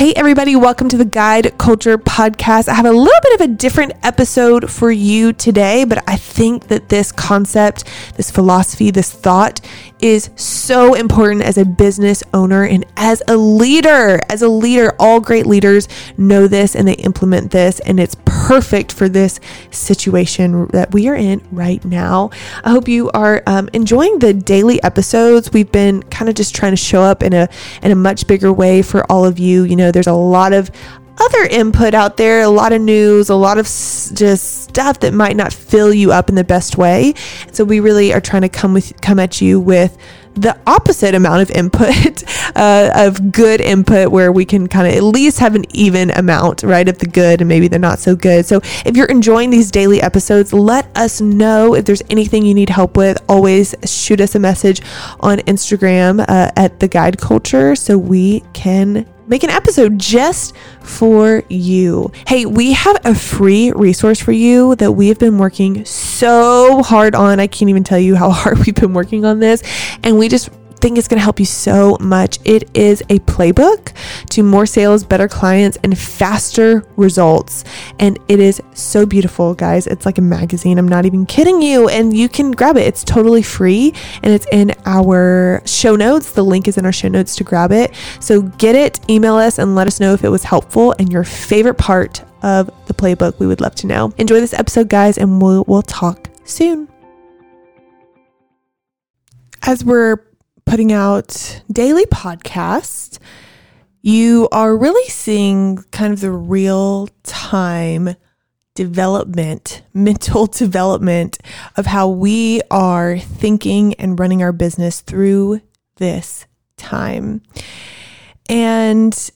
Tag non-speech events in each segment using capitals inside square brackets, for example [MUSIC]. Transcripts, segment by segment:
Hey, everybody, welcome to the Guide Culture Podcast. I have a little bit of a different episode for you today, but I think that this concept, this philosophy, this thought is so important as a business owner and as a leader. As a leader, all great leaders know this and they implement this, and it's perfect for this situation that we are in right now. I hope you are um, enjoying the daily episodes. We've been kind of just trying to show up in a in a much bigger way for all of you. You know, there's a lot of other input out there, a lot of news, a lot of just stuff that might not fill you up in the best way. So we really are trying to come with come at you with the opposite amount of input [LAUGHS] uh, of good input where we can kind of at least have an even amount right of the good and maybe the not so good so if you're enjoying these daily episodes let us know if there's anything you need help with always shoot us a message on instagram uh, at the guide culture so we can make an episode just for you. Hey, we have a free resource for you that we have been working so hard on. I can't even tell you how [LAUGHS] hard we've been working on this. And we just think it's going to help you so much. It is a playbook to more sales, better clients, and faster results. And it is so beautiful, guys. It's like a magazine. I'm not even kidding you. And you can grab it. It's totally free and it's in our show notes. The link is in our show notes to grab it. So get it, email us, and let us know if it was helpful and your favorite part of the playbook. We would love to know. Enjoy this episode, guys, and we'll, we'll talk soon. As we're putting out daily podcasts, you are really seeing kind of the real time development, [LAUGHS] mental development of how we are thinking and running our business through this time. And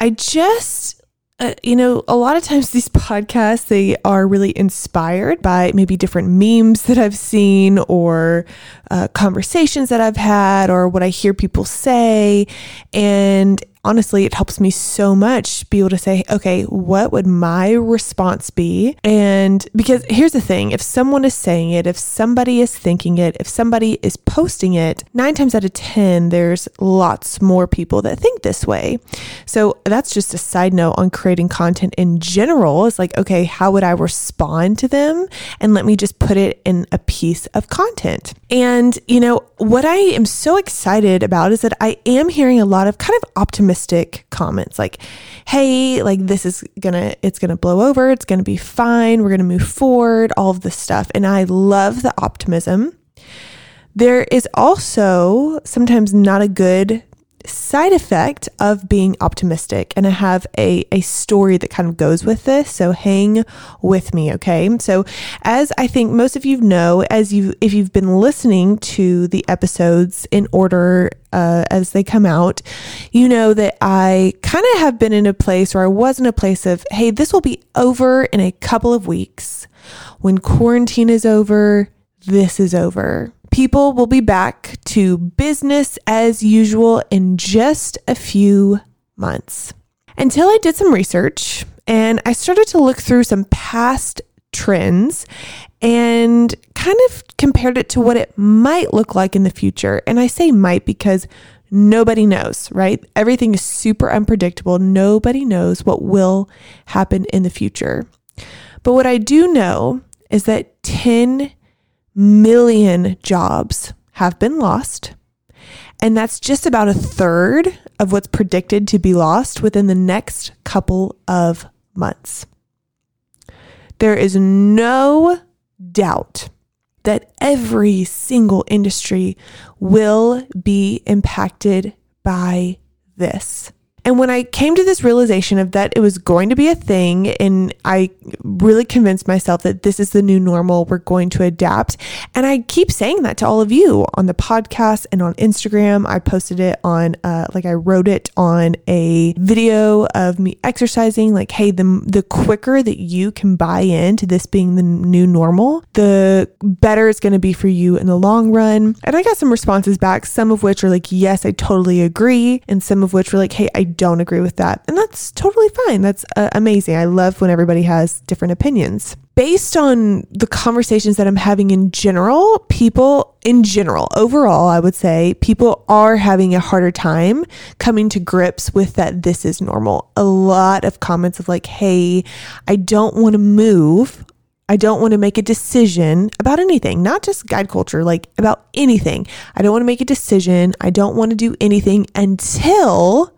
I just uh, you know, a lot of times these podcasts they are really inspired by maybe different memes that I've seen or uh, conversations that I've had or what I hear people say, and honestly, it helps me so much be able to say, okay, what would my response be? And because here's the thing if someone is saying it, if somebody is thinking it, if somebody is posting it, nine times out of 10, there's lots more people that think this way. So that's just a side note on creating content in general. It's like, okay, how would I respond to them? And let me just put it in a piece of content. And, you know, what I am so excited about is that I am hearing a lot of kind of optimistic comments like hey like this is gonna it's gonna blow over it's gonna be fine we're gonna move forward all of this stuff. And i love the optimism. There is also sometimes not a good side effect of being optimistic and i have a, a story that kind of goes with this so hang with me okay? So as i think most of you know as you if you've been listening to the episodes in order uh, as they come out you know that i kind of have been in a place or i was in a place of hey this will be over in a couple of weeks. When quarantine is over this is over people will be back to business as usual in just a few months. Until I did some research and I started to look through some past trends and kind of compared it to what it might look like in the future. And I say might because nobody knows, right? Everything is super unpredictable. Nobody knows what will happen in the future. But what I do know is that 10 million jobs have been lost. And that's just about a third of what's predicted to be lost within the next couple of months. There is no doubt that every single industry will be impacted by this. And when I came to this realization of that it was going to be a thing, and I really convinced myself that this is the new normal, we're going to adapt. And I keep saying that to all of you on the podcast and on Instagram. I posted it on, uh, like, I wrote it on a video of me exercising. Like, hey, the, the quicker that you can buy into this being the new normal, the better it's going to be for you in the long run. And I got some responses back, some of which are like, yes, I totally agree. And some of which were like, hey, I don't agree with that. And that's totally fine. That's uh, amazing. I love when everybody has different opinions. Based on the conversations that I'm having in general, people in general, overall, I would say people are having a harder time coming to grips with that this is normal. A lot of comments of like, hey, I don't want to move. I don't want to make a decision about anything, not just guide culture, like about anything. I don't want to make a decision. I don't want to do anything until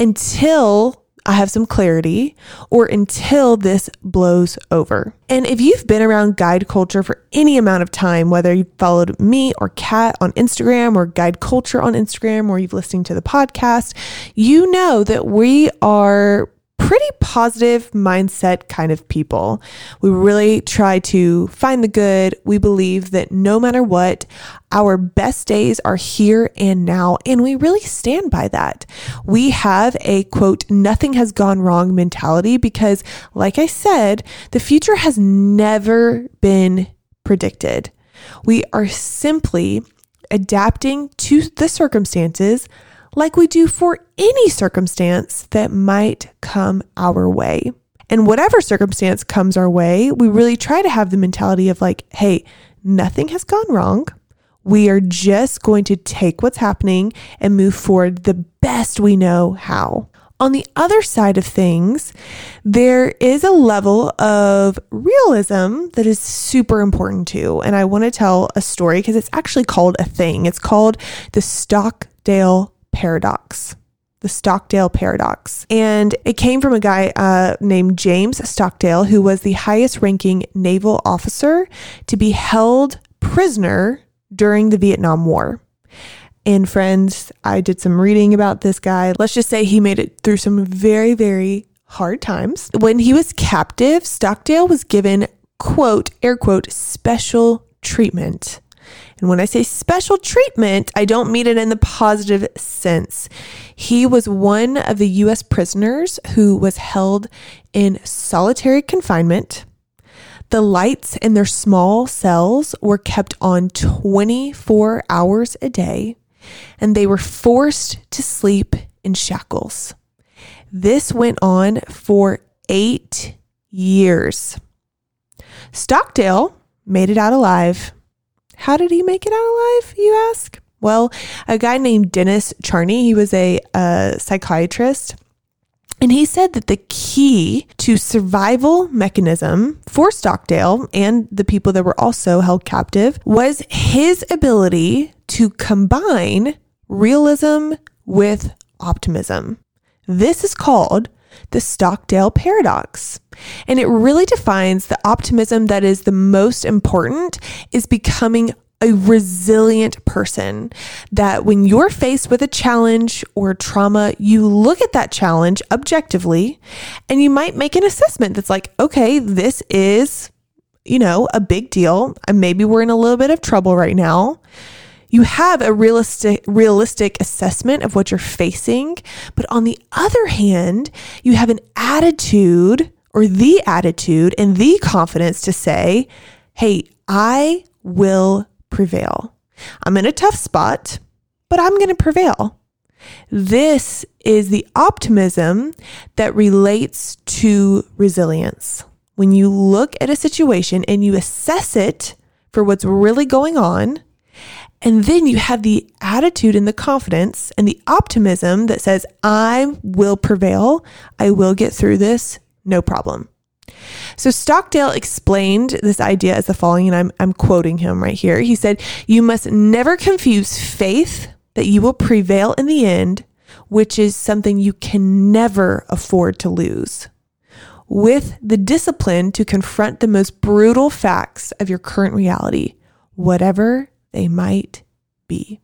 until I have some clarity or until this blows over. And if you've been around guide culture for any amount of time, whether you've followed me or Kat on Instagram or guide culture on Instagram or you've listened to the podcast, you know that we are pretty positive mindset kind of people. We really try to find the good. We believe that no matter what, our best days are here and now, and we really stand by that. We have a quote, nothing has gone wrong mentality because, like I said, the future has never been predicted. We are simply adapting to the circumstances like we do for any circumstance that might come our way. And whatever circumstance comes our way, we really try to have the mentality of like, hey, nothing has gone wrong. We are just going to take what's happening and move forward the best we know how. On the other side of things, there is a level of realism that is super important too. And I want to tell a story because it's actually called a thing. It's called the Stockdale paradox the Stockdale paradox. And it came from a guy uh, named James Stockdale, who was the highest ranking naval officer to be held prisoner during the Vietnam War. And friends, I did some reading about this guy. Let's just say he made it through some very, very hard times. When he was captive, Stockdale was given, quote, air quote, special treatment and when I say special treatment, I don't mean it in the positive sense. He was one of the U.S. prisoners who was held in solitary confinement. The lights in their small cells were kept on 24 hours a day, and they were forced to sleep in shackles. This went on for eight years. Stockdale made it out alive how did he make it out alive, you ask? Well, a guy named Dennis Charney, he was a, a psychiatrist. And he said that the key to survival mechanism for Stockdale and the people that were also held captive was his ability to combine realism with optimism. This is called the Stockdale paradox. And it really defines the optimism that is the most important is becoming a resilient person that when you're faced with a challenge or trauma, you look at that challenge objectively and you might make an assessment that's like, okay, this is, you know, a big deal. And maybe we're in a little bit of trouble right now you have a realistic realistic assessment of what you're facing but on the other hand you have an attitude or the attitude and the confidence to say hey i will prevail. I'm in a tough spot but i'm going to prevail. This is the optimism that relates to resilience. When you look at a situation and you assess it for what's really going on and then you have the attitude and the confidence and the optimism that says, I will prevail. I will get through this. No problem. So Stockdale explained this idea as the following, and I'm, I'm quoting him right here. He said, You must never confuse faith that you will prevail in the end, which is something you can never afford to lose, with the discipline to confront the most brutal facts of your current reality, whatever they might be.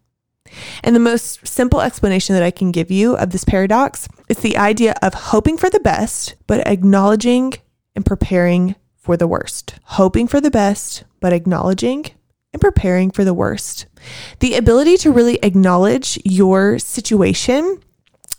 And the most simple explanation that I can give you of this paradox is the idea of hoping for the best, but acknowledging and preparing for the worst. Hoping for the best, but acknowledging and preparing for the worst. The ability to really acknowledge your situation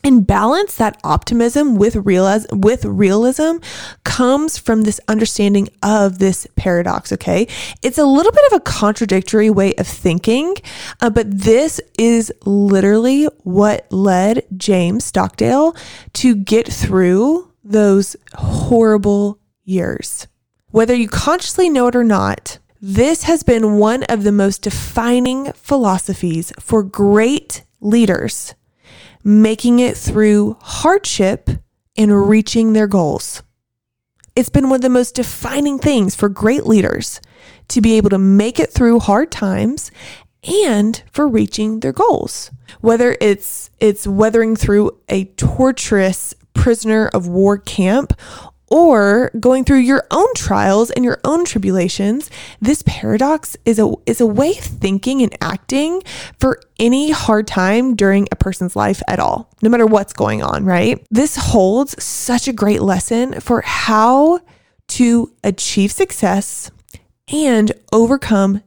And balance that optimism with realize with realism comes from this understanding of this paradox. Okay, it's a little bit of a contradictory way of thinking, uh, but this is literally what led James Stockdale to get through those horrible years. Whether you consciously know it or not, this has been one of the most defining philosophies for great leaders making it through hardship and reaching their goals. It's been one of the most defining things for great leaders to be able to make it through hard times and for reaching their goals. Whether it's it's weathering through a torturous prisoner of war camp or going through your own trials and your own tribulations this paradox is a is a way of thinking and acting for any hard time during a person's life at all no matter what's going on right? This holds such a great lesson for how to achieve success and overcome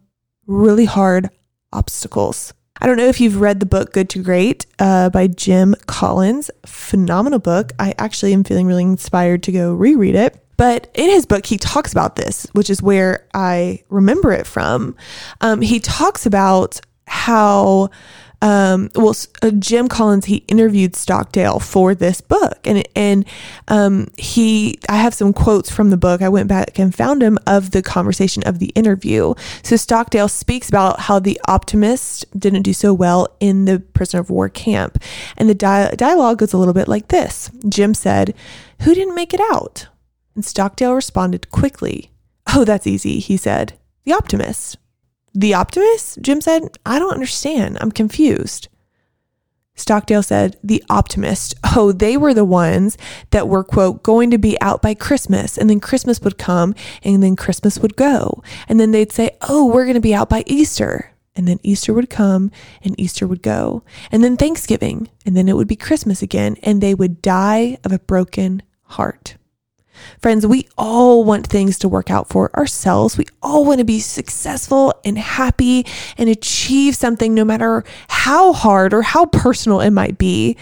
really hard obstacles I don't know if you've read the book Good to Great uh, by Jim Collins. Phenomenal book. I actually am feeling really inspired to go reread it. But in his book, he talks about this, which is where I remember it from. Um, he talks about how um, well, uh, Jim Collins, he interviewed Stockdale for this book. And, and, um, he, I have some quotes from the book. I went back and found him of the conversation of the interview. So Stockdale speaks about how the optimist didn't do so well in the prisoner of war camp. And the di- dialogue goes a little bit like this Jim said, Who didn't make it out? And Stockdale responded quickly, Oh, that's easy, he said. The optimist. The optimist? Jim said, I don't understand. I'm confused. Stockdale said, The optimist. [LAUGHS] Oh, they were the ones that were, quote, going to be out by Christmas. And then Christmas would come and then Christmas would go. And then they'd say, Oh, we're going to be out by Easter. And then Easter would come and Easter would go. And then Thanksgiving. And then it would be Christmas again. And they would die of a broken heart. Friends, we all want things to work out for ourselves. We all want to be successful and happy and achieve something no matter how hard or how personal it might be.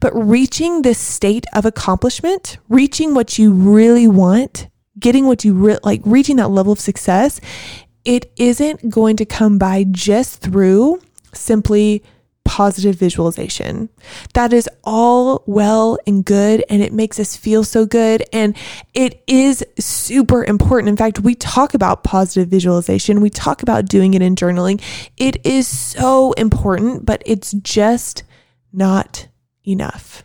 But reaching this state of accomplishment, reaching what you really want, getting what you re- like, reaching that level of success, it isn't going to come by just through simply positive visualization. That is all well and good, and it makes us feel so good. And it is super important. In fact, we talk about positive visualization, we talk about doing it in journaling. It is so important, but it's just not enough.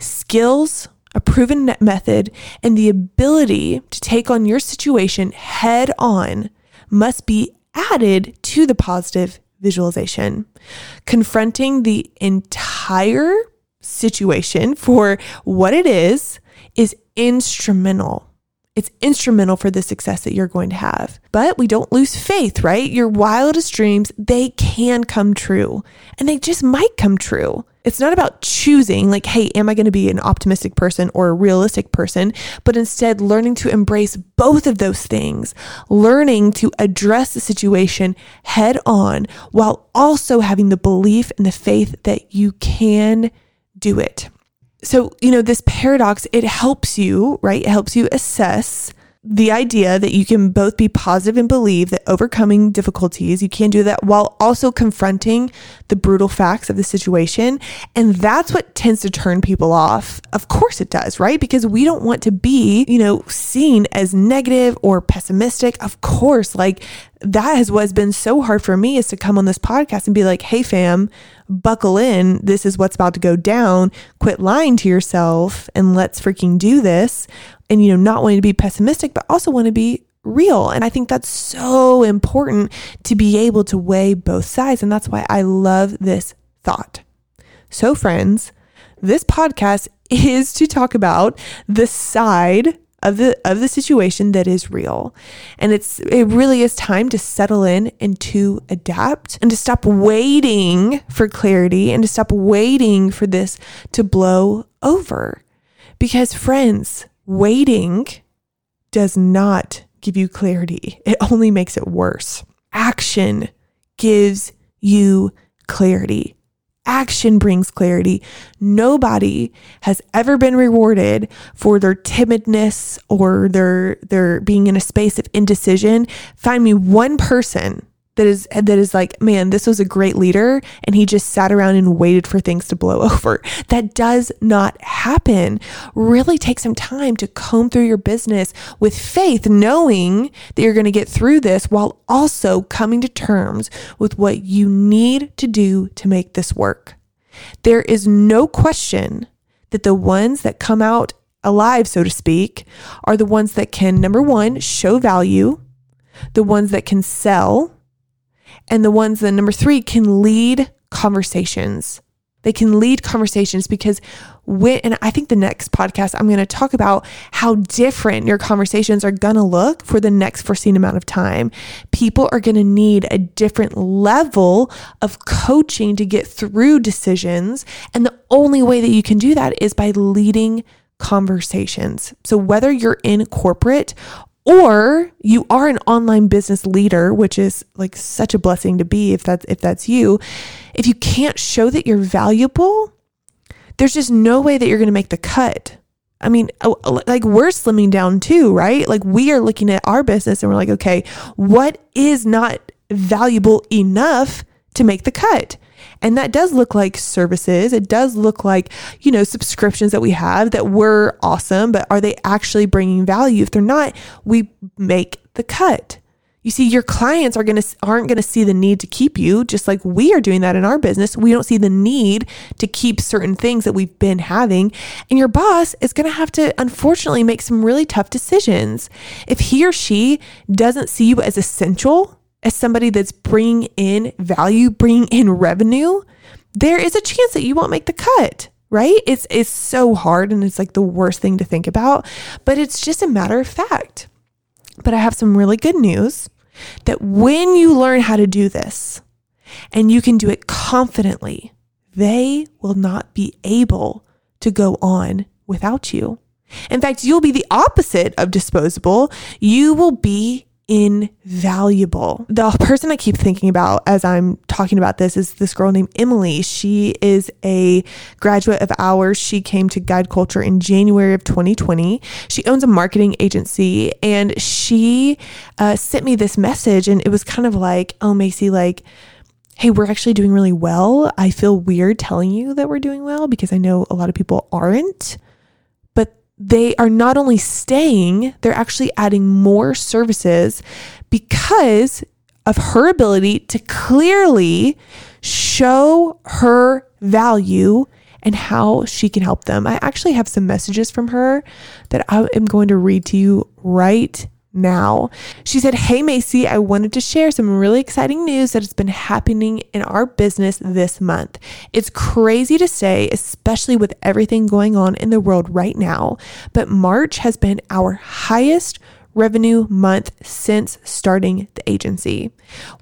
Skills, a proven method, and the ability to take on your situation head on must be added to the positive visualization, confronting the entire situation for what it is is instrumental. It's instrumental for the success that you're going to have. But we don't lose faith, right? Your wildest dreams, they can come true and they just might come true. It's not about choosing, like, hey, am I going to be an optimistic person or a realistic person? But instead, learning to embrace both of those things, learning to address the situation head on while also having the belief and the faith that you can do it. So, you know, this paradox, it helps you, right? It helps you assess the idea that you can both be positive and believe that overcoming difficulties, you can do that while also confronting the brutal facts of the situation. And that's what tends to turn people off. Of course it does, right? Because we don't want to be, you know, seen as negative or pessimistic. Of course, like that has what's been so hard for me is to come on this podcast and be like, hey, fam, buckle in. This is what's about to go down. Quit lying to yourself and let's freaking do this. And, you know, not wanting to be pessimistic, but also want to be real. And I think that's so important to be able to weigh both sides. And that's why I love this thought. So, friends, this podcast [LAUGHS] is to talk about the side of the of the situation that is real. And it's it really is time to settle in and to adapt and to stop waiting for clarity and to stop waiting for this to blow over. Because friends waiting does not give you clarity. It only makes it worse. Action gives you clarity action brings clarity. Nobody has ever been rewarded for their timidness or their their being in a space of indecision. Find me one person that is that is like, man, this was a great leader and he just sat around and waited for things to blow [LAUGHS] over. That does not happen. Really take some time to comb through your business with faith, knowing that you're going to get through this while also coming to terms with what you need to do to make this work. There is no question that the ones that come out alive, so to speak, are the ones that can, number one, show value, the ones that can sell, and the ones that number three can lead conversations. They can lead conversations because when, and I think the next podcast, I'm going to talk about how different your conversations are going to look for the next foreseen amount of time. People are going to need a different level of coaching to get through decisions. And the only way that you can do that is by leading conversations. So, whether you're in corporate or you are an online business leader which is like such a blessing to be if that's if that's you. If you can't show that you're valuable there's just no way that you're going to make the cut. I mean oh, oh, like we're slimming down too right? Like we are looking at our business and we're like okay what is not valuable enough to make the cut and that does look like services. It does look like, you know, subscriptions that we have that were awesome, but are they actually bringing value? If they're not, we make the cut. You see, your clients are to aren't going to see the need to keep you, just like we are doing that in our business. We don't see the need to keep certain things that we've been having, and your boss is going to have to unfortunately make some really tough decisions. If he or she doesn't see you as essential as somebody that's bringing in value, bringing in revenue, there is a chance that you won't make the cut, right? It's it's so hard and it's like the worst thing to think about, but it's just a matter of fact. But I have some really good news that when you learn how to do this and you can do it confidently, they will not be able to go on without you. In fact, you'll be the opposite of disposable. You will be invaluable. The person I keep thinking about as I'm talking about this is this girl named Emily. She is a graduate of ours. She came to Guide Culture in January of 2020. She owns a marketing agency and she uh, sent me this message, and it was kind of like, oh, Macy, like, hey, we're actually doing really well. I feel weird telling you that we're doing well because I know a lot of people aren't they are not only staying, they're actually adding more services because of her ability to clearly show her value and how she can help them. I actually have some messages from her that I am going to read to you right now. She said, Hey, Macy, I wanted to share some really exciting news that has been happening in our business this month. It's crazy to say, especially with everything going on in the world right now, but March has been our highest revenue month since starting agency.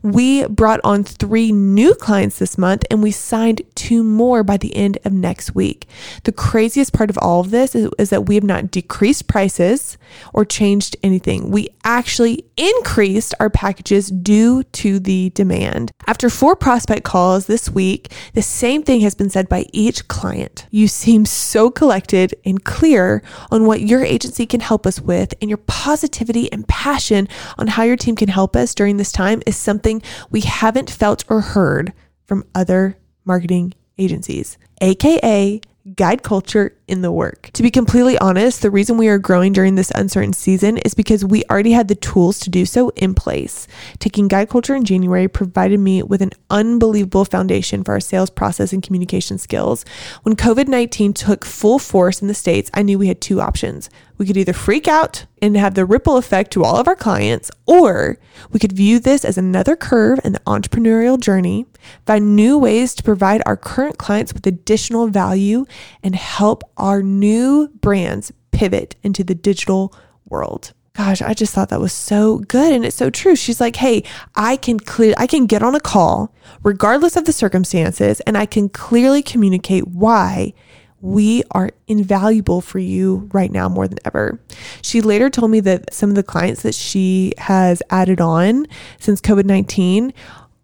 We brought on three new clients this month and we signed two more by the end of next week. The craziest part of all of this is, is, that we have not decreased prices or changed anything. We actually increased our packages due to the demand. After four prospect calls this week, the same thing has been said by each client. You seem so collected and clear on what your agency can help us with, and your positivity and passion on how your team can help us during this time is something we haven't felt or heard from other marketing agencies, aka guide culture in the work. To be completely honest, the reason we are growing during this uncertain season is because we already had the tools to do so in place. Taking guide culture in January provided me with an unbelievable foundation for our sales process and communication skills. When COVID 19 took full force in the States, I knew we had two options. We could either freak out and have the ripple effect to all of our clients, or we could view this as another curve in the entrepreneurial journey, find new ways to provide our current clients with additional value, and help our new brands pivot into the digital world. Gosh, I just thought that was so good and it's so true. She's like, "Hey, I can clear I can get on a call regardless of the circumstances and I can clearly communicate why we are invaluable for you right now more than ever. She later told me that some of the clients that she has added on since COVID 19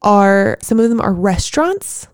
are some of them are restaurants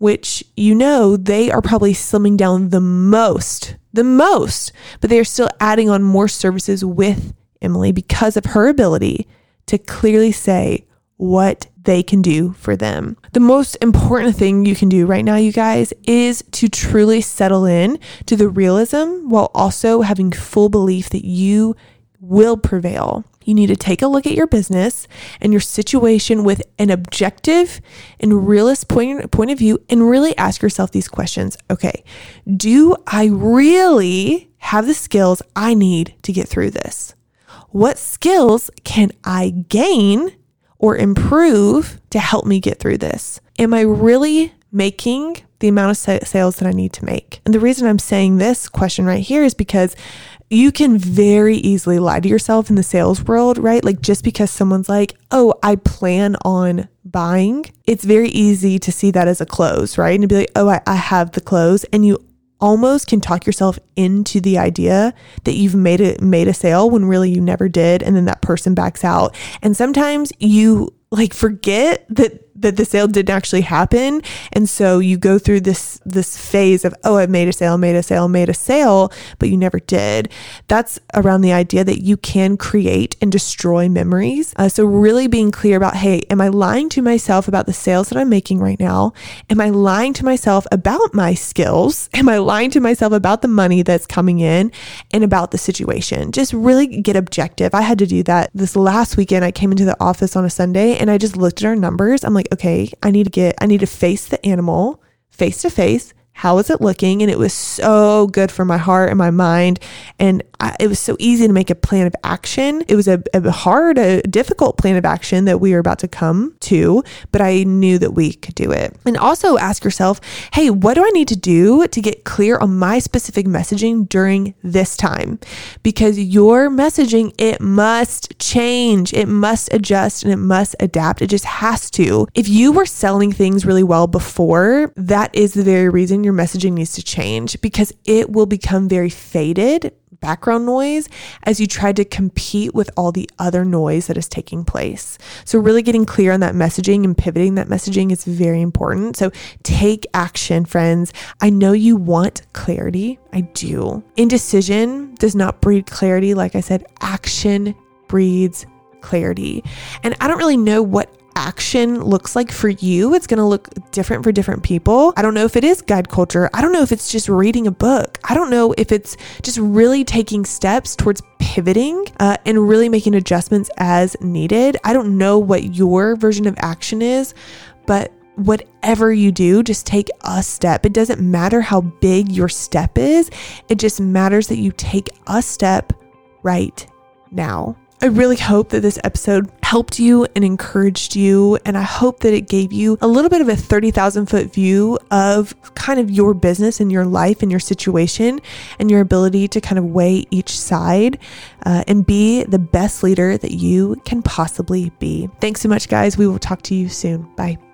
which you know they are probably slimming down the most, the most, but they are still adding on more services with Emily because of her ability to clearly say what they can do for them. The most important thing you can do right now, you guys, is to truly settle in to the realism while also having full belief that you will prevail. You need to take a look at your business and your situation with an objective and realist point, point of view and really ask yourself these questions. Okay, do I really have the skills I need to get through this? What skills can I gain or improve to help me get through this? Am I really making the amount of sales that I need to make? And the reason I'm saying this question right here is because you can very easily lie to yourself in the sales world, right? Like just because someone's like, oh, I plan on buying, it's very easy to see that as a close, right? And to be like, oh, I, I have the close. And you almost can talk yourself into the idea that you've made it made a sale when really you never did and then that person backs out and sometimes you like forget that that the sale didn't actually happen. And so you go through this this phase of, oh, I made a sale, made a sale, made a sale, but you never did. That's around the idea that you can create and destroy memories. Uh, so really being clear about, hey, am I lying to myself about the sales that I'm making right now? Am I lying to myself about my skills? Am I lying to myself about the money that's coming in and about the situation? Just really get objective. I had to do that this last weekend. I came into the office on a Sunday and I just looked at our numbers. I'm like, okay, I need to get, I need to face the animal face to face how is it looking? And it was so good for my heart and my mind. And I, it was so easy to make a plan of action. It was a, a hard, a difficult plan of action that we were about to come to, but I knew that we could do it. And also ask yourself, hey, what do I need to do to get clear on my specific messaging during this time? Because your messaging, it must change, it must adjust, and it must adapt. It just has to. If you were selling things really well before, that is the very reason your messaging needs to change because it will become very faded background noise as you try to compete with all the other noise that is taking place. So, really getting clear on that messaging and pivoting that messaging is very important. So, take action, friends. I know you want clarity. I do. Indecision does not breed clarity. Like I said, action breeds clarity. And I don't really know what action looks like for you. It's going to look different for different people. I don't know if it is guide culture. I don't know if it's just reading a book. I don't know if it's just really taking steps towards pivoting uh, and really making adjustments as needed. I don't know what your version of action is, but whatever you do, just take a step. It doesn't matter how big your step is, it just matters that you take a step right now. I really hope that this episode helped you and encouraged you. And I hope that it gave you a little bit of a 30,000 foot view of kind of your business and your life and your situation and your ability to kind of weigh each side uh, and be the best leader that you can possibly be. Thanks so much, guys. We will talk to you soon. Bye.